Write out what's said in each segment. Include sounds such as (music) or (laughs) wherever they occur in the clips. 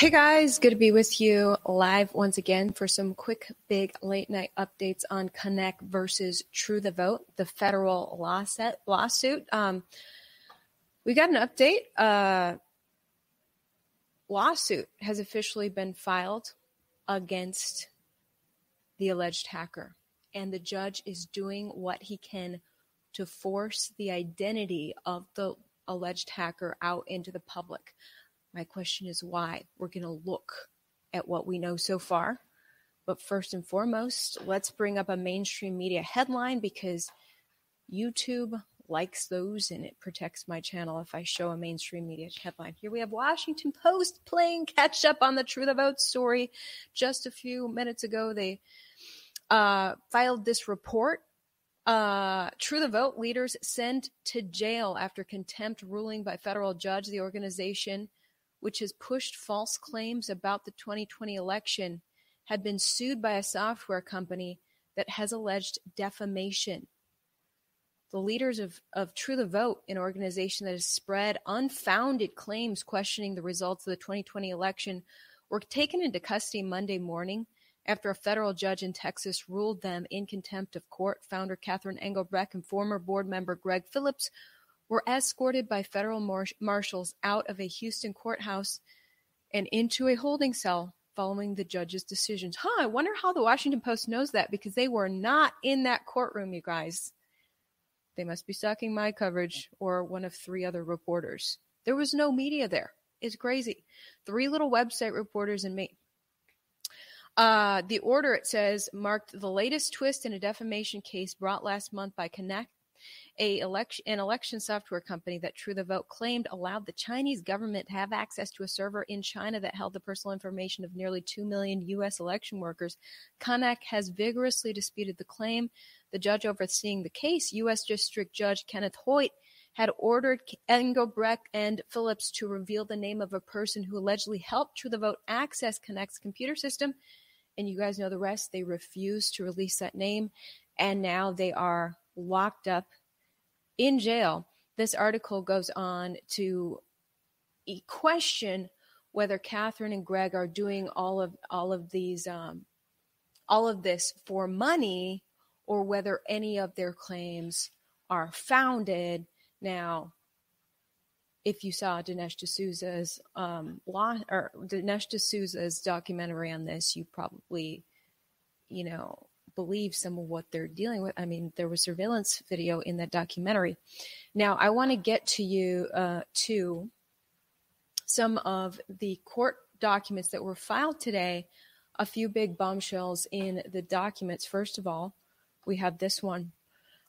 Hey guys, good to be with you live once again for some quick, big late night updates on Konnech versus True the Vote, the federal lawsuit. lawsuit. Um, we got an update. Uh, lawsuit has officially been filed against the alleged hacker, and the judge is doing what he can to force the identity of the alleged hacker out into the public. My question is why? We're going to look at what we know so far. But first and foremost, let's bring up a mainstream media headline because YouTube likes those and it protects my channel if I show a mainstream media headline. Here we have Washington Post playing catch up on the Truth Vote story. Just a few minutes ago, they uh, filed this report. Uh, True the Vote leaders sent to jail after contempt ruling by federal judge. The organization which has pushed false claims about the 2020 election, had been sued by a software company that has alleged defamation. The leaders of, of True the Vote, an organization that has spread unfounded claims questioning the results of the 2020 election, were taken into custody Monday morning after a federal judge in Texas ruled them in contempt of court. Founder Catherine Engelbrecht and former board member Greg Phillips were escorted by federal marshals out of a Houston courthouse and into a holding cell following the judge's decisions. Huh, I wonder how the Washington Post knows that because they were not in that courtroom, you guys. They must be sucking my coverage or one of three other reporters. There was no media there. It's crazy. Three little website reporters and me. Uh, the order, it says, marked the latest twist in a defamation case brought last month by Konnech a election, an election software company that True the Vote claimed allowed the Chinese government to have access to a server in China that held the personal information of nearly 2 million U.S. election workers. Konnech has vigorously disputed the claim. The judge overseeing the case, U.S. District Judge Kenneth Hoyt, had ordered Engelbrecht and Phillips to reveal the name of a person who allegedly helped True the Vote access Konnech's computer system. And you guys know the rest. They refused to release that name. And now they are locked up in jail. This article goes on to question whether Catherine and Greg are doing all of all of these um, all of this for money or whether any of their claims are founded. Now, if you saw Dinesh D'Souza's um, law or Dinesh D'Souza's documentary on this, you probably, you know, believe some of what they're dealing with. I mean, there was surveillance video in that documentary. Now, I want to get to you uh, to some of the court documents that were filed today. A few big bombshells in the documents. First of all, we have this one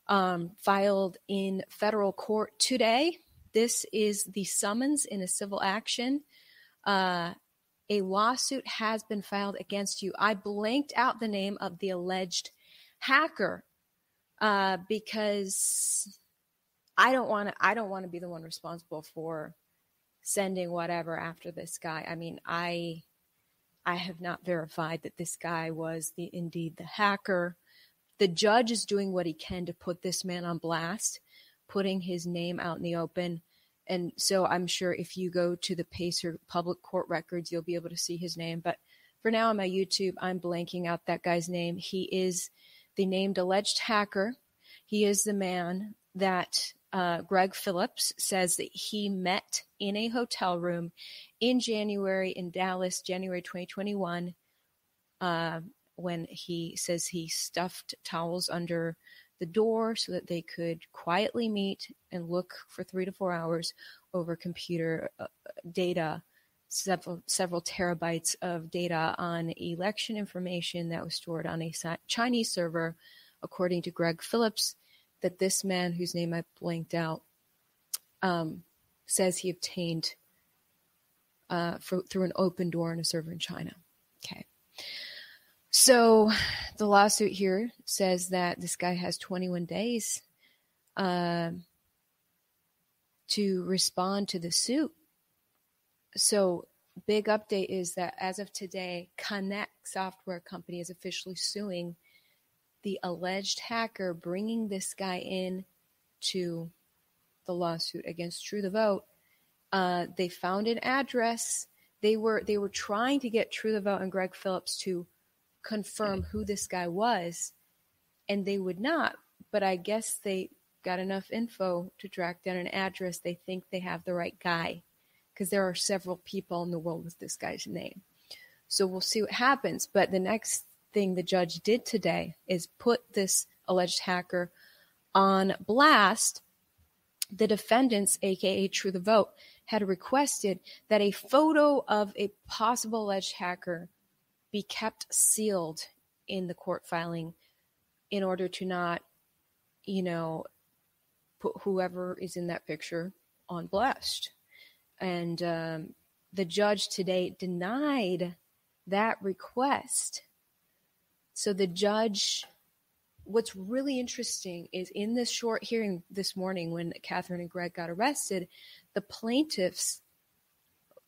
um, filed in federal court today. This is the summons in a civil action. Uh, a lawsuit has been filed against you. I blanked out the name of the alleged hacker uh, because I don't want to. I don't want to be the one responsible for sending whatever after this guy. I mean, I I have not verified that this guy was the indeed the hacker. The judge is doing what he can to put this man on blast, putting his name out in the open. And so I'm sure if you go to the Pacer public court records, you'll be able to see his name. But for now on my YouTube, I'm blanking out that guy's name. He is the named alleged hacker. He is the man that uh, Greg Phillips says that he met in a hotel room in January in Dallas, January 2021, uh, when he says he stuffed towels under the door so that they could quietly meet and look for three to four hours over computer uh, data, several, several terabytes of data on election information that was stored on a Chinese server, according to Greg Phillips, that this man, whose name I blanked out, um, says he obtained uh, for, through an open door in a server in China. Okay. So the lawsuit here says that this guy has 21 days uh, to respond to the suit. So big update is that as of today, Konnech Software Company is officially suing the alleged hacker, bringing this guy in to the lawsuit against True the Vote. Uh, they found an address they were they were trying to get True the Vote and Greg Phillips to confirm who this guy was, and they would not. But I guess they got enough info to track down an address. They think they have the right guy because there are several people in the world with this guy's name. So we'll see what happens. But the next thing the judge did today is put this alleged hacker on blast. The defendants, aka True the Vote, had requested that a photo of a possible alleged hacker be kept sealed in the court filing in order to not, you know, put whoever is in that picture on blast. And um, the judge today denied that request. So the judge, what's really interesting is in this short hearing this morning when Catherine and Greg got arrested, the plaintiffs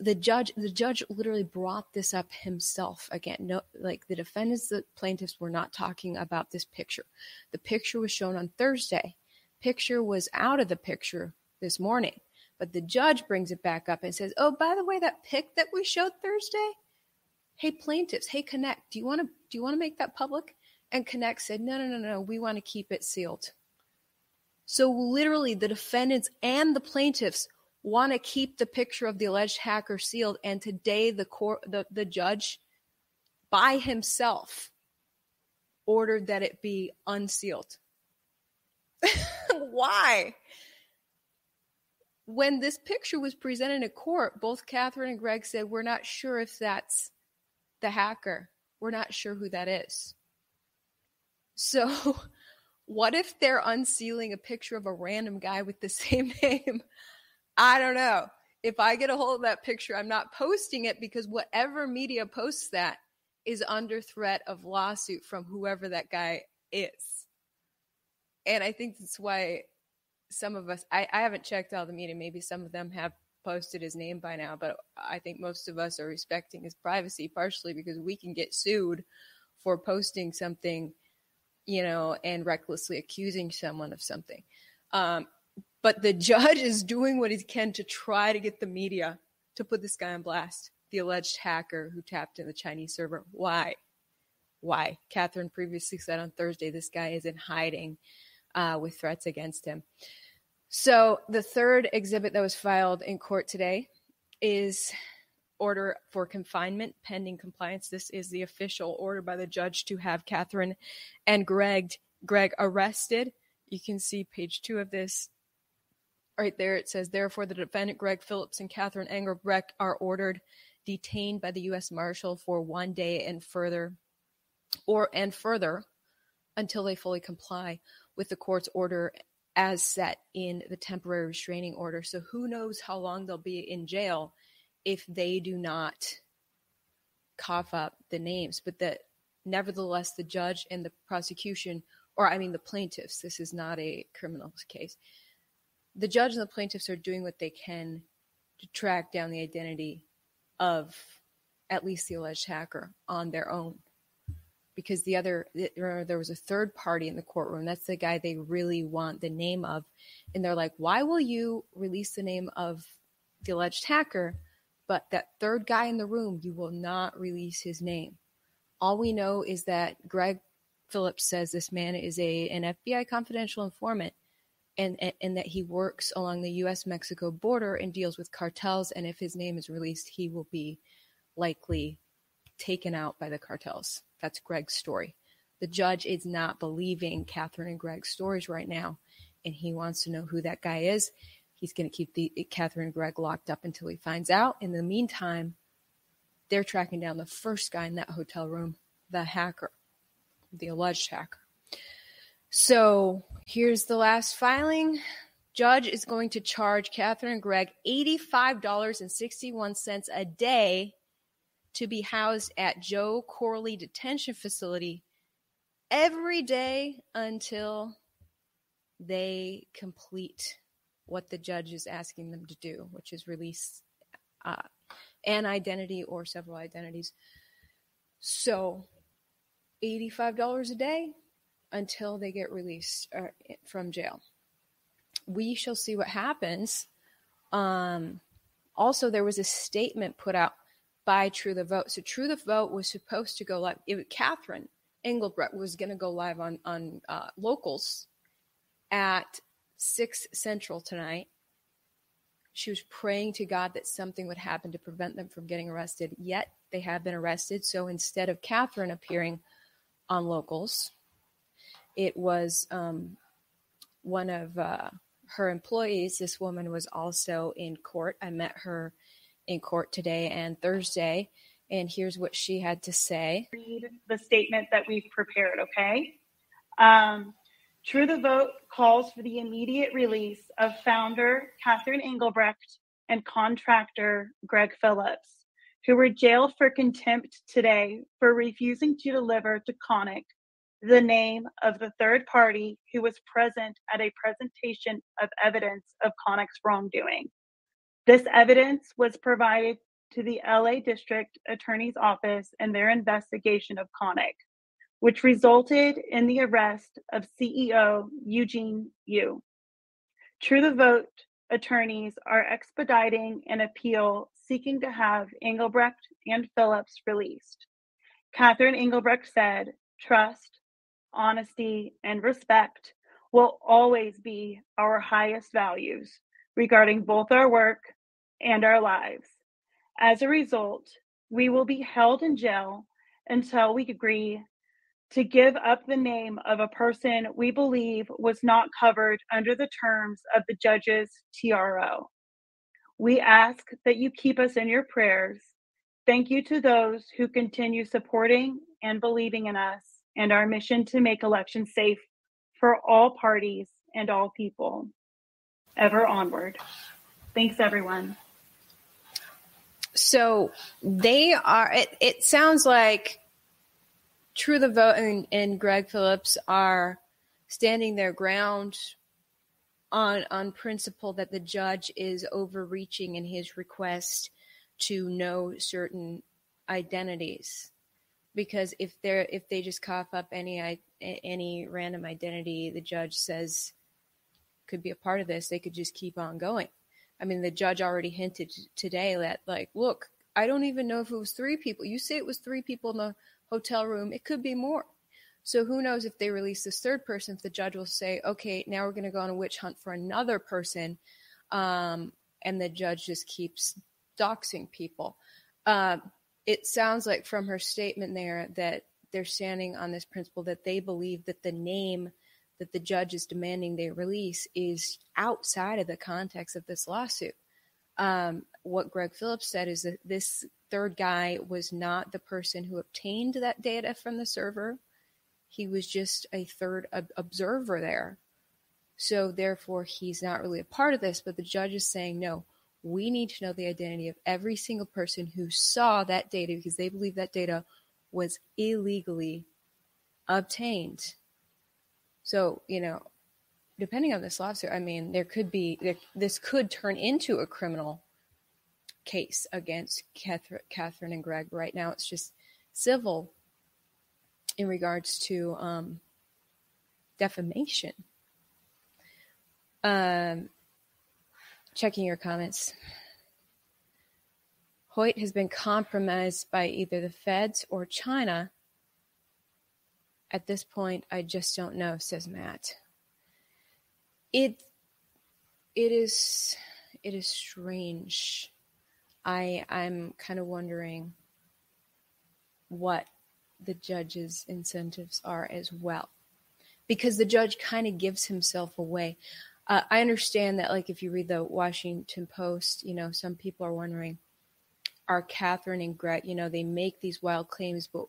the judge the judge literally brought this up himself again. No like the defendants the plaintiffs were not talking about this picture. The picture was shown on thursday. Picture was out of the picture this morning. But the judge brings it back up and says oh by the way that pic that we showed thursday? Hey plaintiffs hey Konnech do you want to do you want to make that public? And Konnech said no no no no we want to keep it sealed. So literally the defendants and the plaintiffs want to keep the picture of the alleged hacker sealed and today the court the, the judge by himself ordered that it be unsealed. (laughs) Why? When this picture was presented in court both catherine and greg said we're not sure if that's the hacker. We're not sure who that is. So (laughs) what if they're unsealing a picture of a random guy with the (laughs) same name I don't know. If I get a hold of that picture, I'm not posting it because whatever media posts that is under threat of lawsuit from whoever that guy is. And I think that's why some of us, I, I haven't checked all the media. Maybe some of them have posted his name by now, but I think most of us are respecting his privacy, partially because we can get sued for posting something, you know, and recklessly accusing someone of something. Um, but the judge is doing what he can to try to get the media to put this guy on blast, the alleged hacker who tapped in the Chinese server. Why? Why? Catherine previously said on Thursday this guy is in hiding uh, with threats against him. So the third exhibit that was filed in court today is order for confinement pending compliance. This is the official order by the judge to have Catherine and Greg Greg arrested. You can see page two of this right there it says, therefore, the defendant Greg Phillips and Catherine Engelbrecht are ordered detained by the U.S. Marshal for one day and further, or and further, until they fully comply with the court's order as set in the temporary restraining order. So who knows how long they'll be in jail if they do not cough up the names, but that nevertheless the judge and the prosecution, or I mean the plaintiffs, this is not a criminal case the judge and the plaintiffs are doing what they can to track down the identity of at least the alleged hacker on their own. Because the other there was a third party in the courtroom. That's the guy they really want the name of. And they're like why will you release the name of the alleged hacker but that third guy in the room you will not release his name? All we know is that greg phillips says this man is a an fbi confidential informant and, and, that he works along the U.S. Mexico border and deals with cartels. And if his name is released, he will be likely taken out by the cartels. That's Greg's story. The judge is not believing Catherine and Greg's stories right now, and he wants to know who that guy is. He's going to keep the Catherine and Greg locked up until he finds out. In the meantime, they're tracking down the first guy in that hotel room, the hacker, the alleged hacker. So here's the last filing. Judge is going to charge Catherine and Greg $85.61 a day to be housed at Joe Corley Detention Facility every day until they complete what the judge is asking them to do, which is release uh, an identity or several identities. So, $85 a day until they get released uh, from jail. We shall see what happens. Um, also, there was a statement put out by True the Vote. So True the Vote was supposed to go live. It, Catherine Engelbrecht was going to go live on on uh, locals at six central tonight. She was praying to God that something would happen to prevent them from getting arrested. Yet they have been arrested. So instead of Catherine appearing on locals, it was um, one of uh, her employees. This woman was also in court. I met her in court today and Thursday. And here's what she had to say. Read the statement that we've prepared, okay? Um, True the Vote calls for the immediate release of founder Catherine Engelbrecht and contractor Greg Phillips, who were jailed for contempt today for refusing to deliver to Konnech the name of the third party who was present at a presentation of evidence of Konnech's wrongdoing. This evidence was provided to the LA District Attorney's Office in their investigation of Konnech, which resulted in the arrest of CEO Eugene Yu. True the Vote attorneys are expediting an appeal seeking to have Engelbrecht and Phillips released. Catherine Engelbrecht said, Trust, honesty, and respect will always be our highest values regarding both our work and our lives. As a result, we will be held in jail until we agree to give up the name of a person we believe was not covered under the terms of the judge's TRO. We ask that you keep us in your prayers. Thank you to those who continue supporting and believing in us and our mission to make elections safe for all parties and all people. Ever onward. Thanks, everyone. So they are, it, it sounds like True the Vote and, and Greg Phillips are standing their ground on on principle that the judge is overreaching in his request to know certain identities because if they're if they just cough up any any random identity the judge says could be a part of this they could just keep on going. I mean the judge already hinted today that like look i don't even know if it was three people. You say it was three people in the hotel room. It could be more. So who knows if they release this third person if the judge will say okay now we're going to go on a witch hunt for another person um, and the judge just keeps doxing people. Uh, it sounds like from her statement there that they're standing on this principle that they believe that the name that the judge is demanding they release is outside of the context of this lawsuit. Um, what Greg Phillips said is that this third guy was not the person who obtained that data from the server. He was just a third ob- observer there. So, therefore, he's not really a part of this. But the judge is saying, no, we need to know the identity of every single person who saw that data because they believe that data was illegally obtained. So, you know, depending on this lawsuit, I mean, there could be, this could turn into a criminal case against Catherine, Catherine and Greg. Right now, it's just civil in regards to um, defamation. Um, checking your comments. Hoyt has been compromised by either the feds or China. At this point, I just don't know, says Matt. It it is it is strange. I I'm kind of wondering what the judge's incentives are as well. Because the judge kind of gives himself away. Uh, I understand that, like, if you read the Washington Post, you know, some people are wondering, are Catherine and Greg, you know, they make these wild claims, but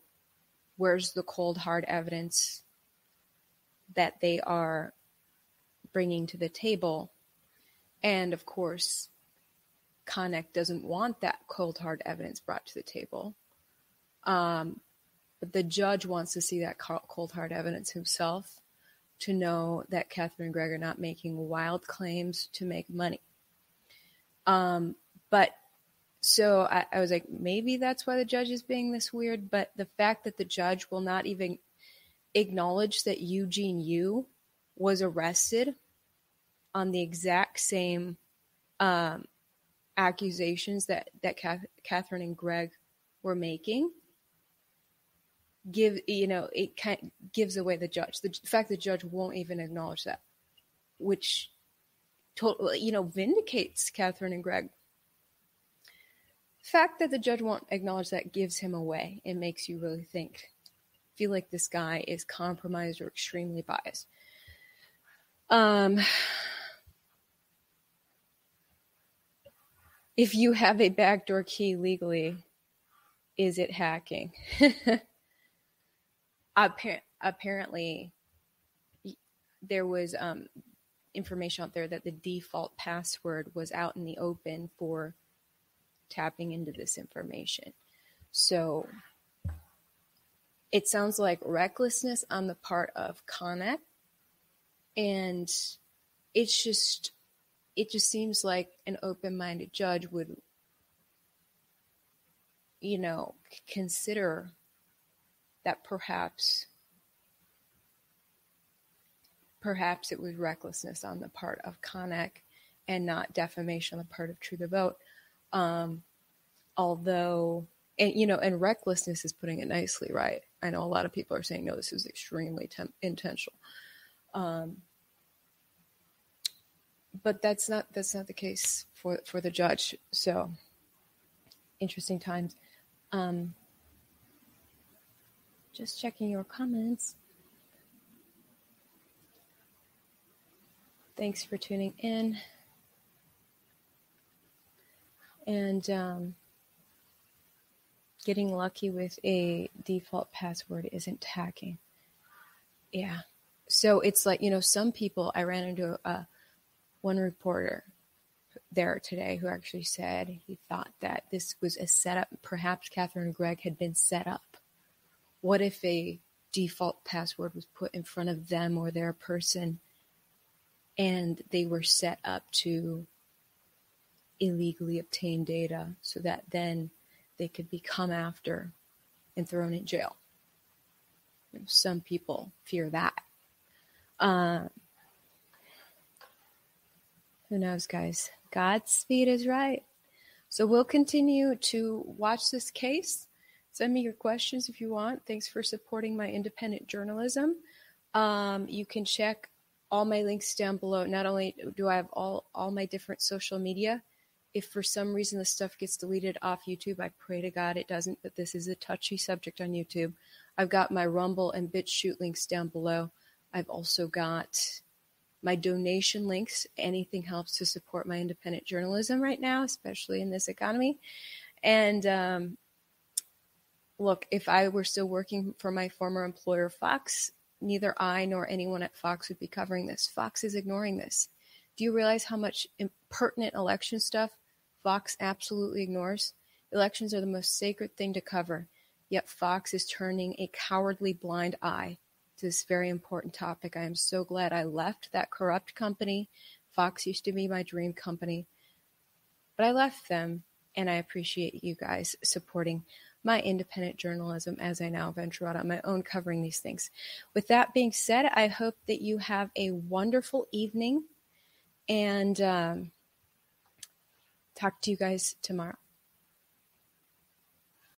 where's the cold, hard evidence that they are bringing to the table? And of course, Konnech doesn't want that cold, hard evidence brought to the table. Um, but the judge wants to see that cold, hard evidence himself to know that Catherine and Greg are not making wild claims to make money. Um, but so I, I was like, maybe that's why the judge is being this weird. But the fact that the judge will not even acknowledge that Eugene Yu was arrested on the exact same um, accusations that that Catherine and Greg we're making give you know it of gives away the judge. The fact the judge won't even acknowledge that which totally you know vindicates catherine and greg. Fact that the judge won't acknowledge that gives him away. It makes you really think feel like this guy is compromised or extremely biased. Um if you have a backdoor key legally is it hacking (laughs) apparently there was um, information out there that the default password was out in the open for tapping into this information. So it sounds like recklessness on the part of Konnech. And it's just, it just seems like an open minded judge would, you know, consider that perhaps perhaps it was recklessness on the part of Konnech and not defamation on the part of True the Vote. Um, although, and you know, and recklessness is putting it nicely, right? I know a lot of people are saying, no, this is extremely temp- intentional. Um, but that's not that's not the case for for the judge. So interesting times. Um, just checking your comments. Thanks for tuning in. And um, getting lucky with a default password isn't hacking. Yeah. So it's like, you know, some people, I ran into a, one reporter there today who actually said he thought that this was a setup. Perhaps Catherine and Greg had been set up what if a default password was put in front of them or their person and they were set up to illegally obtain data so that then they could be come after and thrown in jail. Some people fear that. Uh, who knows, guys? Godspeed is right. So we'll continue to watch this case. Send me your questions if you want. Thanks for supporting my independent journalism. Um, you can check all my links down below. Not only do I have all, all my different social media, if for some reason the stuff gets deleted off YouTube, I pray to God it doesn't, but this is a touchy subject on YouTube. I've got my Rumble and BitChute links down below. I've also got my donation links. Anything helps to support my independent journalism right now, especially in this economy. And um, look, if I were still working for my former employer, Fox, neither I nor anyone at Fox would be covering this. Fox is ignoring this. Do you realize how much impertinent election stuff Fox absolutely ignores? Elections are the most sacred thing to cover, yet Fox is turning a cowardly blind eye to this very important topic. I am so glad I left that corrupt company. Fox used to be my dream company, but I left them, and I appreciate you guys supporting my independent journalism as I now venture out on my own covering these things. With that being said, I hope that you have a wonderful evening and um, talk to you guys tomorrow.